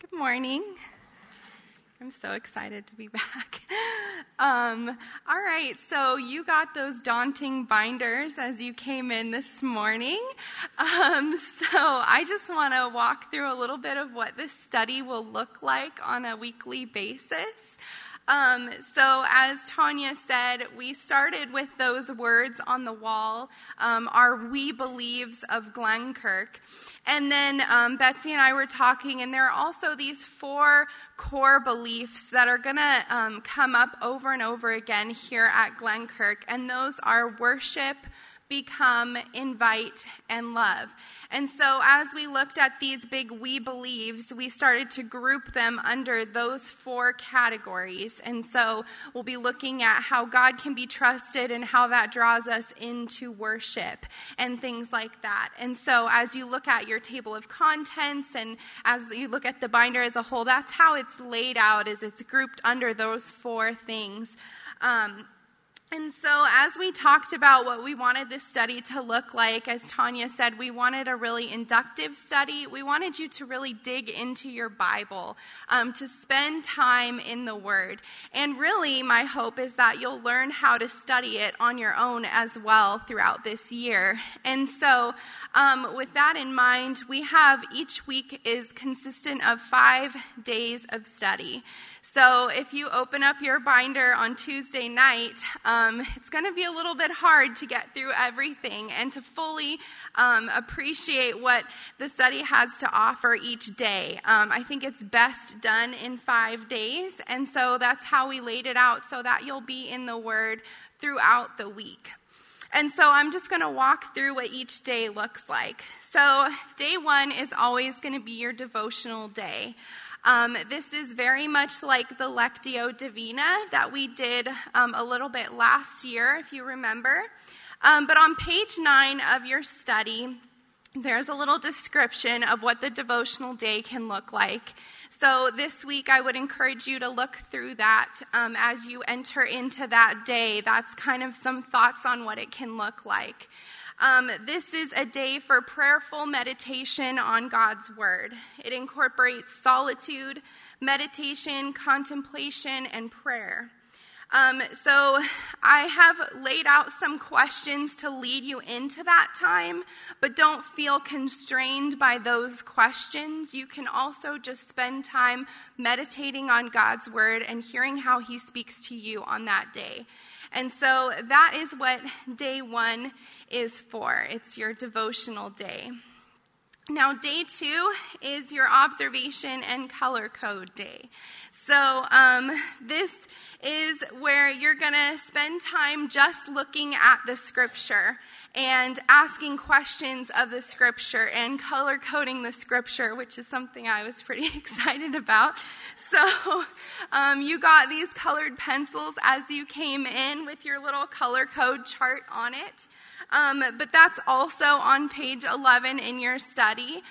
Good morning. I'm so excited to be back. Um, all right, so you got those daunting binders as you came in this morning. Um, so I just want to walk through a little bit of what this study will look like on a weekly basis. Um, so, as Tanya said, we started with those words on the wall, um, our we believes of Glenkirk. And then um, Betsy and I were talking, and there are also these four core beliefs that are going to um, come up over and over again here at Glenkirk. And those are worship, become, invite, and love. And so, as we looked at these big we believes, we started to group them under those four categories. And so, we'll be looking at how God can be trusted and how that draws us into worship and things like that. And so, as you look at your table of contents and as you look at the binder as a whole, that's how it's laid out, is it's grouped under those four things. Um, and so, as we talked about what we wanted this study to look like, as Tanya said, we wanted a really inductive study. We wanted you to really dig into your Bible, um, to spend time in the Word. And really, my hope is that you'll learn how to study it on your own as well throughout this year. And so, um, with that in mind, we have each week is consistent of five days of study. So if you open up your binder on Tuesday night, um, it's going to be a little bit hard to get through everything and to fully um, appreciate what the study has to offer each day. Um, I think it's best done in five days, and so that's how we laid it out so that you'll be in the Word throughout the week. And so I'm just going to walk through what each day looks like. So, day one is always going to be your devotional day. Um, this is very much like the Lectio Divina that we did um, a little bit last year, if you remember. Um, but on page nine of your study, there's a little description of what the devotional day can look like. So this week, I would encourage you to look through that um, as you enter into that day. That's kind of some thoughts on what it can look like. Um, this is a day for prayerful meditation on God's Word. It incorporates solitude, meditation, contemplation, and prayer. Um, so, I have laid out some questions to lead you into that time, but don't feel constrained by those questions. You can also just spend time meditating on God's Word and hearing how He speaks to you on that day. And so that is what day one is for. It's your devotional day. Now, day two is your observation and color code day. So, um, this is where you're going to spend time just looking at the scripture and asking questions of the scripture and color coding the scripture, which is something I was pretty excited about. So, um, you got these colored pencils as you came in with your little color code chart on it. Um, but that's also on page 11 in your study.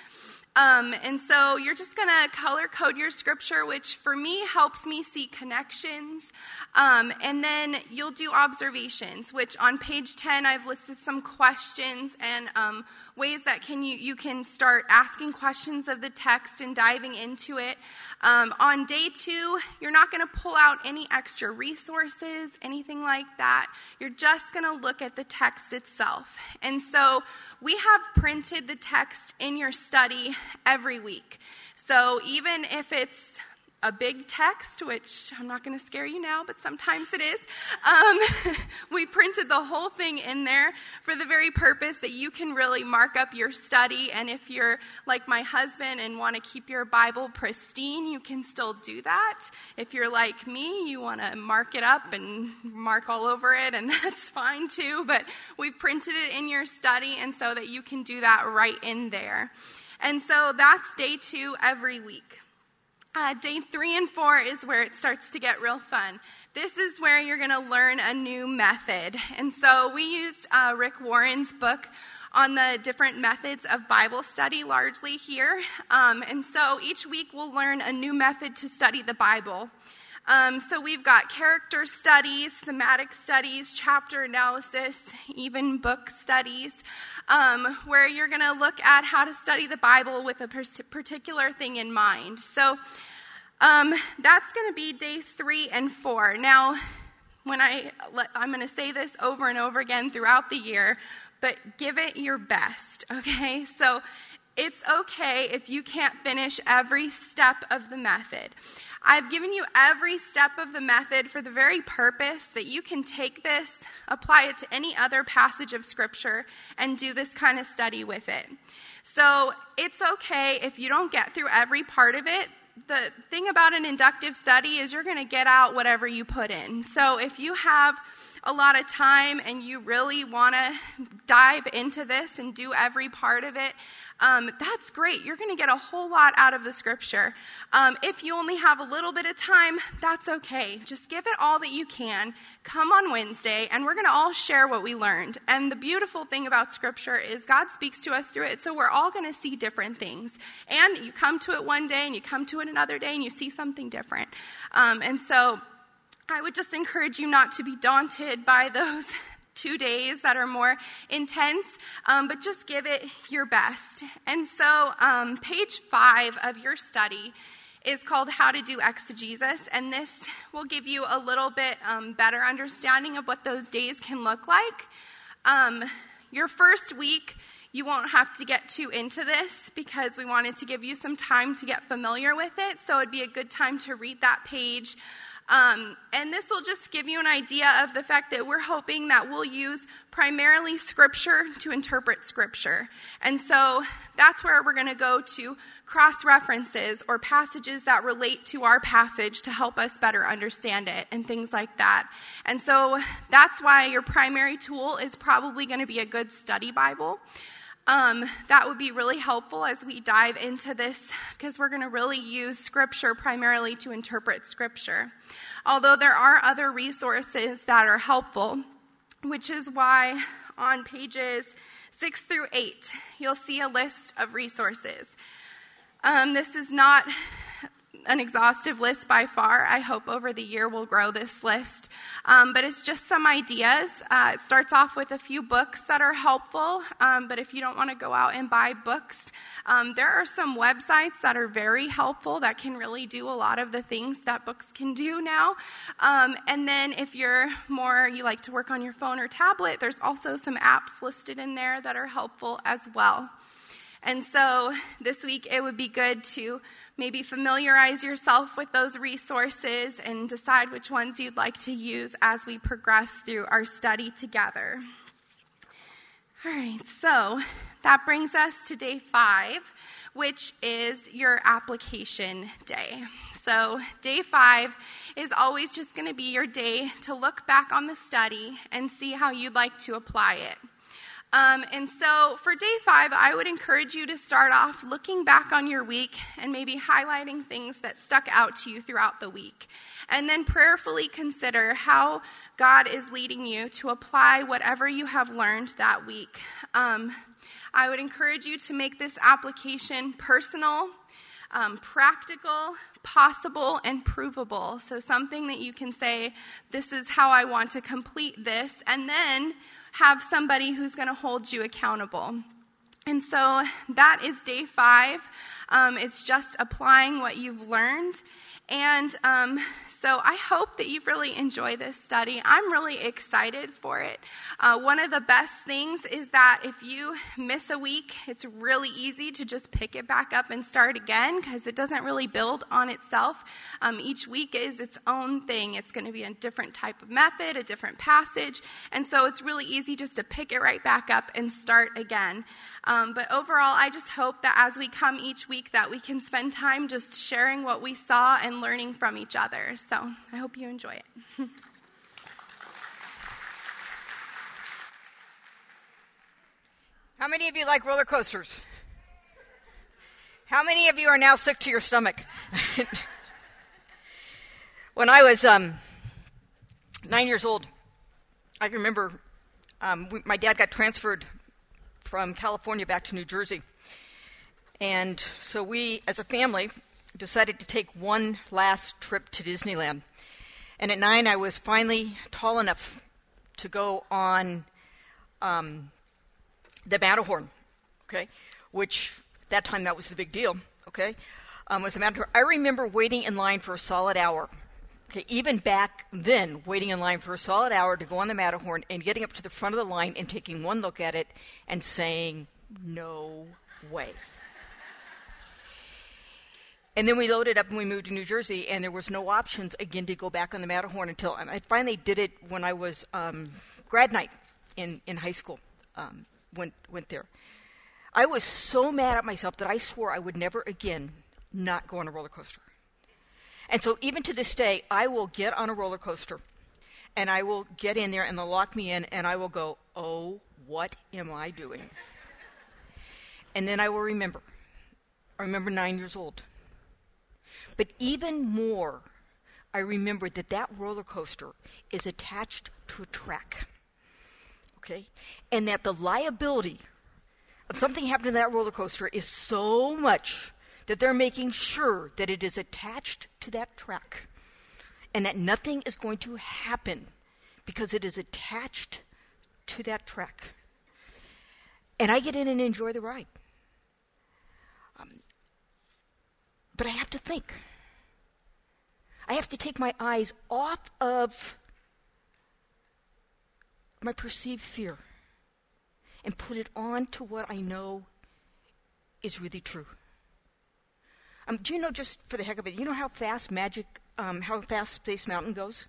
Um, and so you're just going to color code your scripture, which for me helps me see connections. Um, and then you'll do observations, which on page 10, I've listed some questions and um, ways that can you, you can start asking questions of the text and diving into it. Um, on day two, you're not going to pull out any extra resources, anything like that. You're just going to look at the text itself. And so we have printed the text in your study every week. So even if it's a big text, which I'm not going to scare you now, but sometimes it is. Um, we printed the whole thing in there for the very purpose that you can really mark up your study. And if you're like my husband and want to keep your Bible pristine, you can still do that. If you're like me, you want to mark it up and mark all over it, and that's fine too. But we printed it in your study, and so that you can do that right in there. And so that's day two every week. Uh, day three and four is where it starts to get real fun. This is where you're going to learn a new method. And so we used uh, Rick Warren's book on the different methods of Bible study largely here. Um, and so each week we'll learn a new method to study the Bible. Um, so we've got character studies, thematic studies, chapter analysis, even book studies, um, where you're going to look at how to study the Bible with a particular thing in mind. So um, that's going to be day three and four. Now, when I I'm going to say this over and over again throughout the year, but give it your best, okay? So it's okay if you can't finish every step of the method. I've given you every step of the method for the very purpose that you can take this, apply it to any other passage of Scripture, and do this kind of study with it. So it's okay if you don't get through every part of it. The thing about an inductive study is you're going to get out whatever you put in. So if you have a lot of time and you really want to dive into this and do every part of it, um, that's great. You're going to get a whole lot out of the scripture. Um, if you only have a little bit of time, that's okay. Just give it all that you can. Come on Wednesday, and we're going to all share what we learned. And the beautiful thing about scripture is God speaks to us through it, so we're all going to see different things. And you come to it one day, and you come to it another day, and you see something different. Um, and so, I would just encourage you not to be daunted by those two days that are more intense, um, but just give it your best. And so, um, page five of your study is called How to Do Exegesis, and this will give you a little bit um, better understanding of what those days can look like. Um, your first week, you won't have to get too into this because we wanted to give you some time to get familiar with it. So it'd be a good time to read that page. Um, and this will just give you an idea of the fact that we're hoping that we'll use primarily Scripture to interpret Scripture. And so that's where we're going to go to cross references or passages that relate to our passage to help us better understand it and things like that. And so that's why your primary tool is probably going to be a good study Bible. Um, that would be really helpful as we dive into this because we're going to really use Scripture primarily to interpret Scripture. Although there are other resources that are helpful, which is why on pages six through eight, you'll see a list of resources. Um, this is not an exhaustive list by far. I hope over the year we'll grow this list. Um, but it's just some ideas. Uh, it starts off with a few books that are helpful, um, but if you don't want to go out and buy books, um, there are some websites that are very helpful that can really do a lot of the things that books can do now. Um, and then if you're more, you like to work on your phone or tablet, there's also some apps listed in there that are helpful as well. And so this week it would be good to maybe familiarize yourself with those resources and decide which ones you'd like to use as we progress through our study together. All right, so that brings us to day five, which is your application day. So, day five is always just going to be your day to look back on the study and see how you'd like to apply it. Um, and so for day five, I would encourage you to start off looking back on your week and maybe highlighting things that stuck out to you throughout the week. And then prayerfully consider how God is leading you to apply whatever you have learned that week. Um, I would encourage you to make this application personal, um, practical, possible, and provable. So, something that you can say, This is how I want to complete this. And then have somebody who's going to hold you accountable. And so that is day five. Um, it's just applying what you've learned. And um, so I hope that you've really enjoyed this study. I'm really excited for it. Uh, one of the best things is that if you miss a week, it's really easy to just pick it back up and start again because it doesn't really build on itself. Um, each week is its own thing. It's going to be a different type of method, a different passage. And so it's really easy just to pick it right back up and start again. Um, but overall, I just hope that as we come each week that we can spend time just sharing what we saw and learning from each other. So I hope you enjoy it. How many of you like roller coasters? How many of you are now sick to your stomach? when I was um, nine years old, I remember um, we, my dad got transferred from California back to New Jersey. And so we, as a family, decided to take one last trip to Disneyland. And at nine, I was finally tall enough to go on um, the Matterhorn, okay, which at that time that was the big deal, okay, um, was the Matterhorn. I remember waiting in line for a solid hour. Okay, even back then, waiting in line for a solid hour to go on the Matterhorn and getting up to the front of the line and taking one look at it and saying, no way. And then we loaded up and we moved to New Jersey, and there was no options again to go back on the Matterhorn until I finally did it when I was um, grad night in, in high school. Um, went went there. I was so mad at myself that I swore I would never again not go on a roller coaster. And so even to this day, I will get on a roller coaster, and I will get in there, and they'll lock me in, and I will go, "Oh, what am I doing?" and then I will remember. I remember nine years old but even more, I remember that that roller coaster is attached to a track. Okay? And that the liability of something happening to that roller coaster is so much that they're making sure that it is attached to that track and that nothing is going to happen because it is attached to that track. And I get in and enjoy the ride. Um, but I have to think. I have to take my eyes off of my perceived fear and put it on to what I know is really true. Um, do you know, just for the heck of it, you know how fast Magic, um, how fast Space Mountain goes?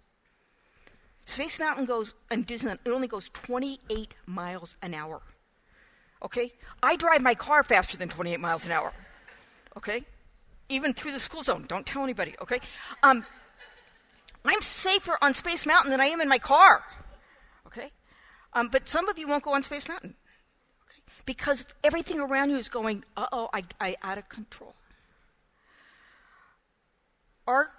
Space Mountain goes, in Disneyland, it only goes 28 miles an hour. Okay? I drive my car faster than 28 miles an hour. Okay? even through the school zone. Don't tell anybody, okay? Um, I'm safer on Space Mountain than I am in my car, okay? Um, but some of you won't go on Space Mountain, okay? Because everything around you is going, uh oh, I, I out of control. Our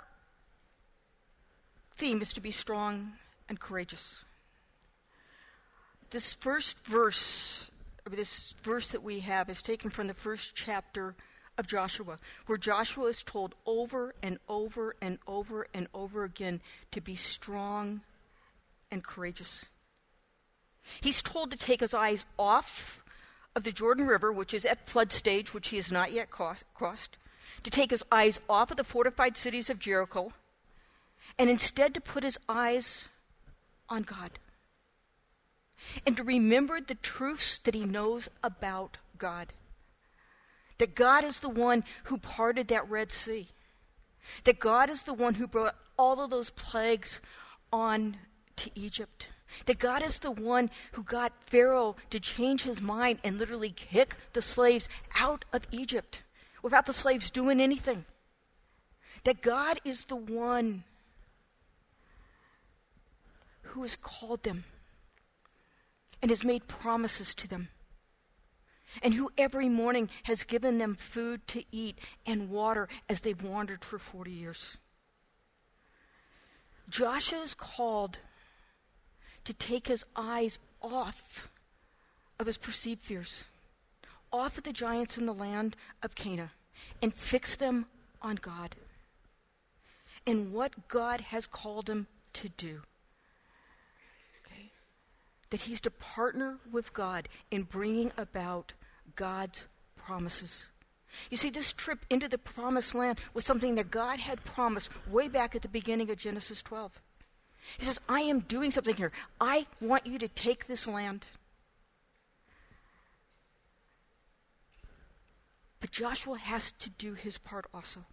theme is to be strong and courageous. This first verse, this verse that we have, is taken from the first chapter of Joshua, where Joshua is told over and over and over and over again to be strong and courageous. He's told to take his eyes off of the Jordan River, which is at flood stage, which he has not yet crossed, to take his eyes off of the fortified cities of Jericho, and instead to put his eyes on God. And to remember the truths that he knows about God. That God is the one who parted that Red Sea. That God is the one who brought all of those plagues on to Egypt. That God is the one who got Pharaoh to change his mind and literally kick the slaves out of Egypt without the slaves doing anything. That God is the one who has called them and has made promises to them and who every morning has given them food to eat and water as they've wandered for 40 years. Joshua is called to take his eyes off of his perceived fears, off of the giants in the land of Canaan and fix them on God and what God has called him to do Okay? that he's to partner with God in bringing about God's promises. You see, this trip into the promised land was something that God had promised way back at the beginning of Genesis 12. He says, I am doing something here. I want you to take this land. But Joshua has to do his part also.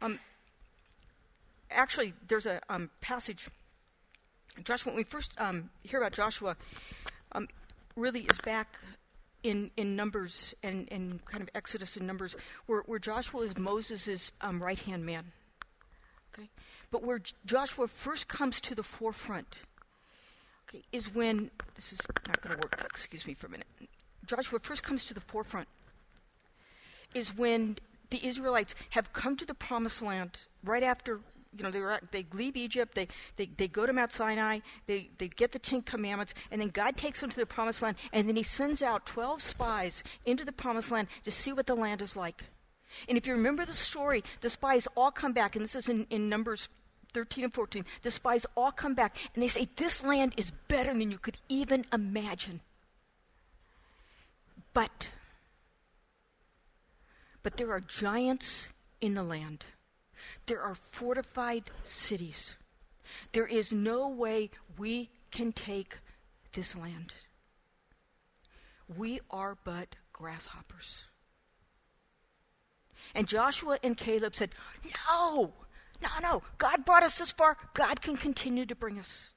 Um, actually, there's a um, passage. Joshua, when we first um, hear about Joshua, um, really is back in, in Numbers and, and kind of Exodus and Numbers, where, where Joshua is Moses' um, right hand man. Okay? But where J- Joshua first comes to the forefront okay, is when, this is not going to work, excuse me for a minute. Joshua first comes to the forefront is when the Israelites have come to the promised land right after you know, they, were, they leave Egypt, they, they, they go to Mount Sinai, they, they get the Ten Commandments, and then God takes them to the Promised Land, and then He sends out 12 spies into the Promised Land to see what the land is like. And if you remember the story, the spies all come back, and this is in, in Numbers 13 and 14. The spies all come back, and they say, This land is better than you could even imagine. But, but there are giants in the land. There are fortified cities. There is no way we can take this land. We are but grasshoppers. And Joshua and Caleb said, No, no, no. God brought us this far. God can continue to bring us.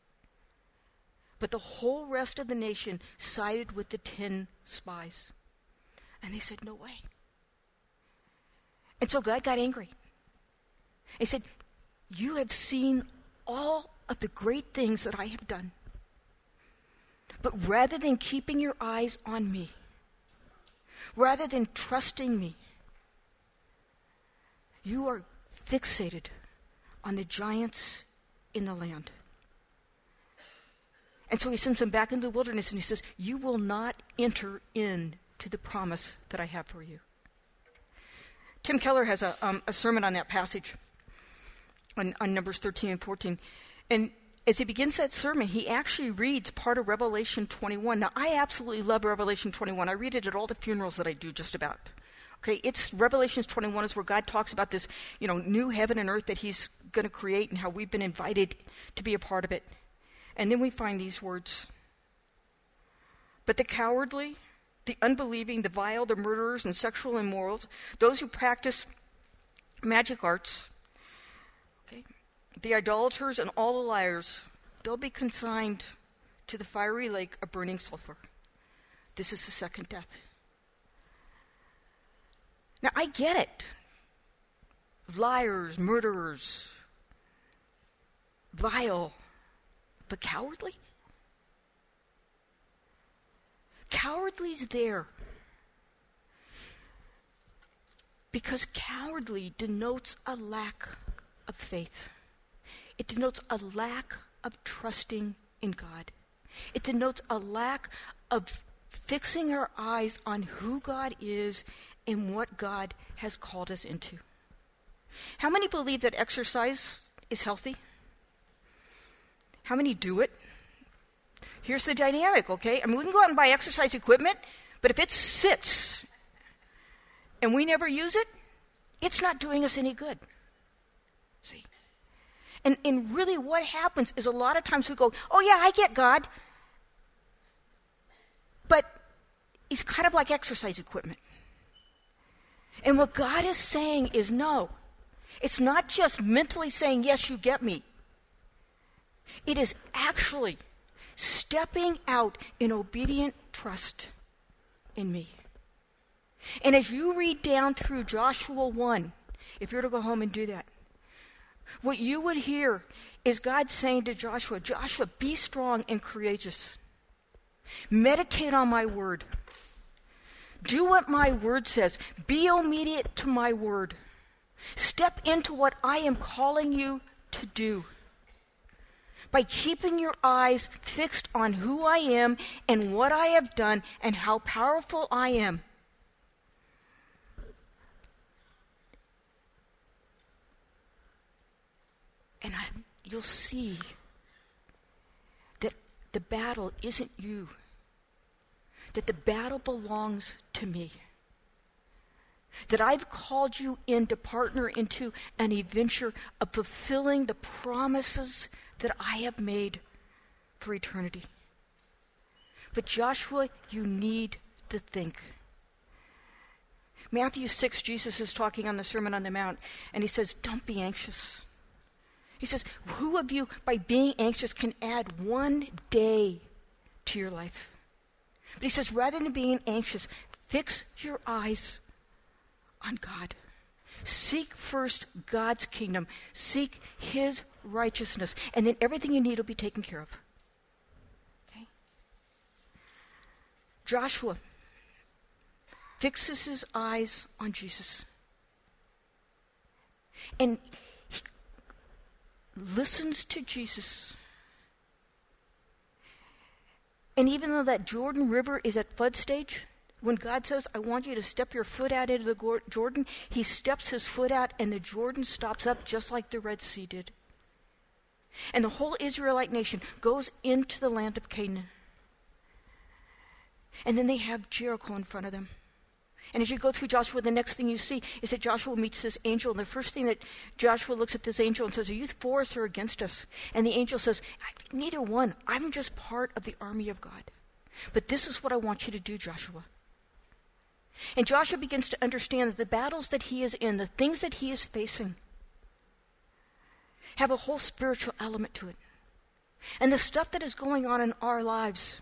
But the whole rest of the nation sided with the ten spies. And they said, No way. And so God got angry. He said, You have seen all of the great things that I have done. But rather than keeping your eyes on me, rather than trusting me, you are fixated on the giants in the land. And so he sends them back into the wilderness and he says, You will not enter into the promise that I have for you. Tim Keller has a, um, a sermon on that passage on, on Numbers 13 and 14. And as he begins that sermon, he actually reads part of Revelation 21. Now, I absolutely love Revelation 21. I read it at all the funerals that I do, just about. Okay, it's Revelations 21 is where God talks about this, you know, new heaven and earth that He's going to create and how we've been invited to be a part of it. And then we find these words. But the cowardly, the unbelieving, the vile, the murderers and sexual immorals, those who practice magic arts, okay, the idolaters and all the liars, they'll be consigned to the fiery lake of burning sulfur. This is the second death. Now, I get it. Liars, murderers, vile, but cowardly? Cowardly's there. Because cowardly denotes a lack of faith. It denotes a lack of trusting in God. It denotes a lack of fixing our eyes on who God is and what God has called us into. How many believe that exercise is healthy? How many do it? Here's the dynamic, okay? I mean, we can go out and buy exercise equipment, but if it sits and we never use it, it's not doing us any good. See? And, and really, what happens is a lot of times we go, oh, yeah, I get God. But it's kind of like exercise equipment. And what God is saying is no. It's not just mentally saying, yes, you get me. It is actually stepping out in obedient trust in me. And as you read down through Joshua 1, if you're to go home and do that, what you would hear is God saying to Joshua, Joshua, be strong and courageous. Meditate on my word. Do what my word says. Be obedient to my word. Step into what I am calling you to do. By keeping your eyes fixed on who I am and what I have done and how powerful I am. And I, you'll see that the battle isn't you that the battle belongs to me. That I've called you in to partner into an adventure of fulfilling the promises that I have made for eternity. But Joshua, you need to think. Matthew 6, Jesus is talking on the Sermon on the Mount, and he says, Don't be anxious. He says, Who of you, by being anxious, can add one day to your life? But he says, rather than being anxious, fix your eyes on God. Seek first God's kingdom. Seek his righteousness. And then everything you need will be taken care of. Okay? Joshua fixes his eyes on Jesus. And he listens to Jesus and even though that Jordan River is at flood stage, when God says, I want you to step your foot out into the Jordan, he steps his foot out and the Jordan stops up just like the Red Sea did. And the whole Israelite nation goes into the land of Canaan. And then they have Jericho in front of them. And as you go through Joshua, the next thing you see is that Joshua meets this angel. And the first thing that Joshua looks at this angel and says, Are you for us or against us? And the angel says, Neither one. I'm just part of the army of God. But this is what I want you to do, Joshua. And Joshua begins to understand that the battles that he is in, the things that he is facing, have a whole spiritual element to it. And the stuff that is going on in our lives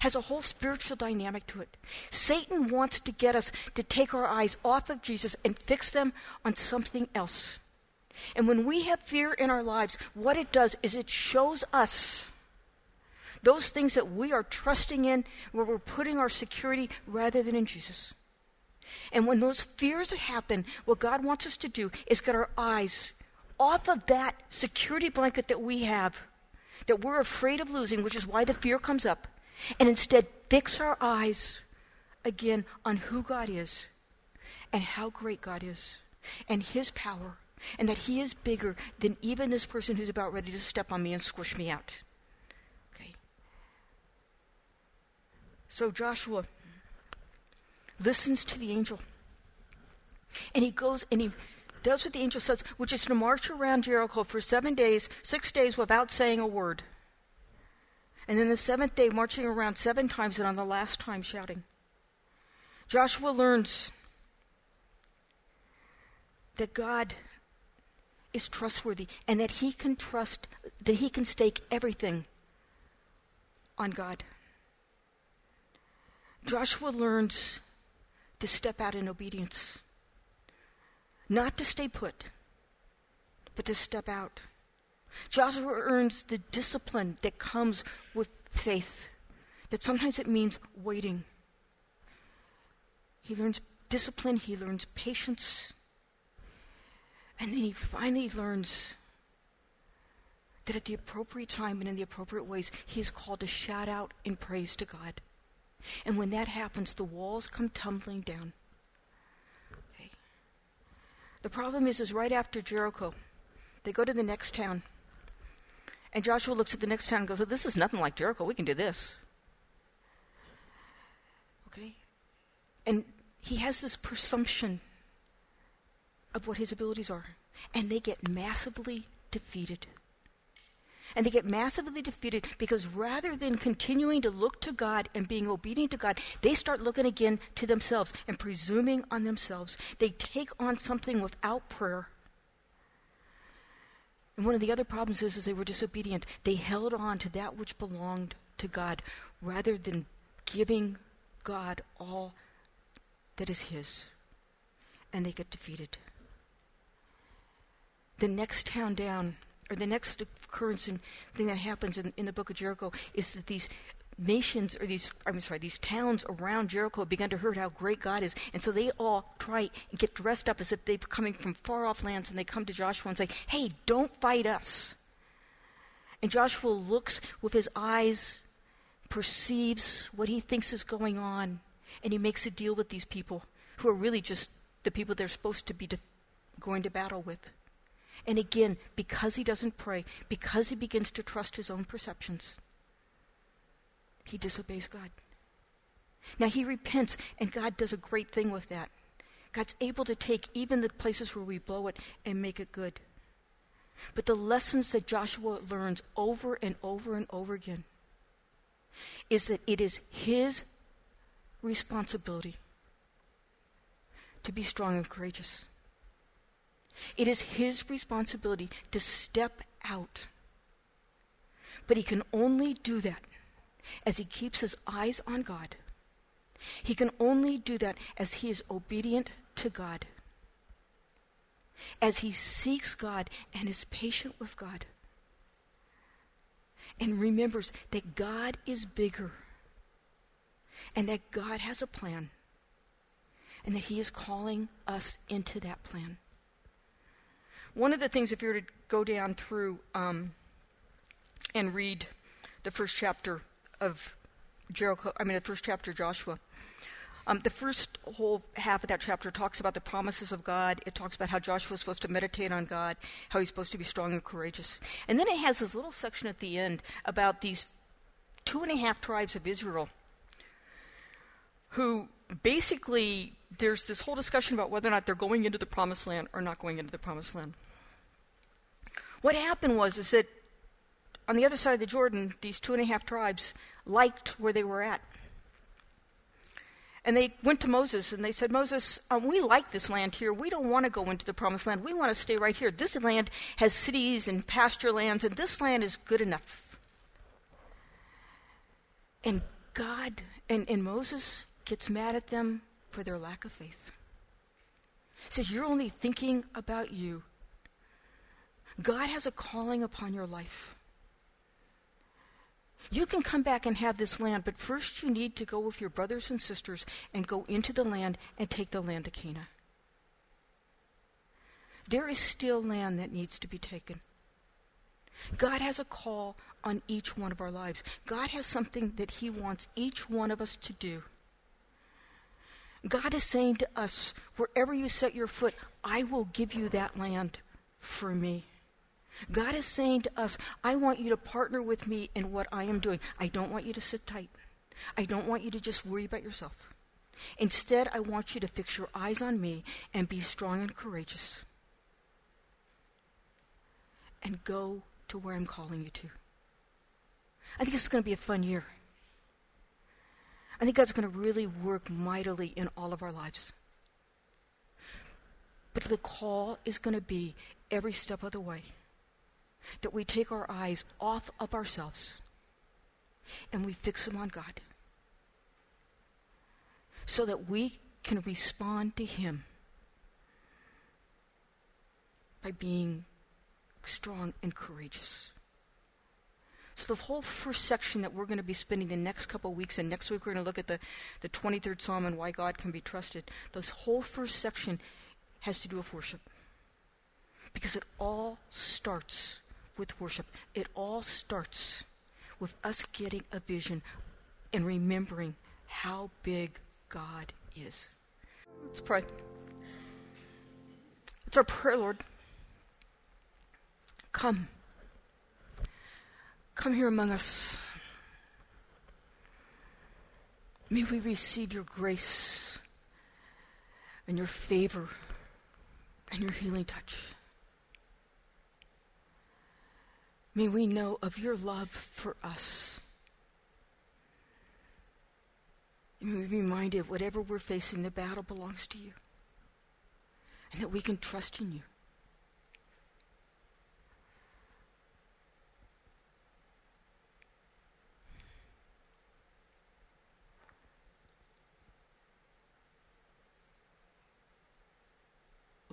has a whole spiritual dynamic to it. Satan wants to get us to take our eyes off of Jesus and fix them on something else. And when we have fear in our lives, what it does is it shows us those things that we are trusting in, where we're putting our security rather than in Jesus. And when those fears happen, what God wants us to do is get our eyes off of that security blanket that we have, that we're afraid of losing, which is why the fear comes up, and instead fix our eyes again on who God is and how great God is and His power and that He is bigger than even this person who's about ready to step on me and squish me out. Okay. So Joshua listens to the angel and he goes and he does what the angel says, which is to march around Jericho for seven days, six days without saying a word. And then the seventh day, marching around seven times, and on the last time, shouting. Joshua learns that God is trustworthy and that he can trust, that he can stake everything on God. Joshua learns to step out in obedience, not to stay put, but to step out. Joshua earns the discipline that comes with faith, that sometimes it means waiting. He learns discipline, he learns patience, and then he finally learns that at the appropriate time and in the appropriate ways, he is called to shout out in praise to God. And when that happens, the walls come tumbling down. The problem is, is right after Jericho, they go to the next town. And Joshua looks at the next town and goes, This is nothing like Jericho. We can do this. Okay? And he has this presumption of what his abilities are. And they get massively defeated. And they get massively defeated because rather than continuing to look to God and being obedient to God, they start looking again to themselves and presuming on themselves. They take on something without prayer and one of the other problems is, is they were disobedient. They held on to that which belonged to God rather than giving God all that is His. And they get defeated. The next town down, or the next occurrence and thing that happens in, in the book of Jericho is that these nations or these I'm sorry, these towns around Jericho began to hear how great God is, and so they all try and get dressed up as if they're coming from far off lands, and they come to Joshua and say, "Hey, don't fight us." And Joshua looks with his eyes, perceives what he thinks is going on, and he makes a deal with these people who are really just the people they're supposed to be going to battle with. And again, because he doesn't pray, because he begins to trust his own perceptions, he disobeys God. Now he repents, and God does a great thing with that. God's able to take even the places where we blow it and make it good. But the lessons that Joshua learns over and over and over again is that it is his responsibility to be strong and courageous. It is his responsibility to step out. But he can only do that as he keeps his eyes on God. He can only do that as he is obedient to God, as he seeks God and is patient with God, and remembers that God is bigger and that God has a plan and that he is calling us into that plan. One of the things, if you were to go down through um, and read the first chapter of Jericho, I mean, the first chapter of Joshua, Um, the first whole half of that chapter talks about the promises of God. It talks about how Joshua is supposed to meditate on God, how he's supposed to be strong and courageous. And then it has this little section at the end about these two and a half tribes of Israel who basically, there's this whole discussion about whether or not they're going into the promised land or not going into the promised land. What happened was is that on the other side of the Jordan, these two and a half tribes liked where they were at. And they went to Moses and they said, Moses, um, we like this land here. We don't want to go into the promised land. We want to stay right here. This land has cities and pasture lands, and this land is good enough. And God and, and Moses gets mad at them for their lack of faith. Says, You're only thinking about you. God has a calling upon your life. You can come back and have this land, but first you need to go with your brothers and sisters and go into the land and take the land to Canaan. There is still land that needs to be taken. God has a call on each one of our lives. God has something that He wants each one of us to do. God is saying to us, wherever you set your foot, I will give you that land for me. God is saying to us, I want you to partner with me in what I am doing. I don't want you to sit tight. I don't want you to just worry about yourself. Instead, I want you to fix your eyes on me and be strong and courageous. And go to where I'm calling you to. I think this is going to be a fun year. I think God's going to really work mightily in all of our lives. But the call is going to be every step of the way that we take our eyes off of ourselves and we fix them on God so that we can respond to Him by being strong and courageous. So the whole first section that we're going to be spending the next couple of weeks, and next week we're going to look at the, the 23rd Psalm and why God can be trusted. This whole first section has to do with worship. Because it all starts with worship. It all starts with us getting a vision and remembering how big God is. Let's pray. It's our prayer, Lord. Come. Come here among us. May we receive your grace and your favor and your healing touch. May we know of your love for us. May we be reminded whatever we're facing, the battle belongs to you. And that we can trust in you.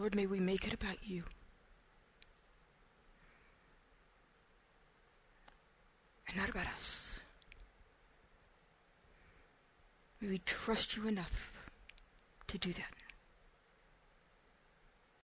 Lord, may we make it about you. And not about us. May we trust you enough to do that.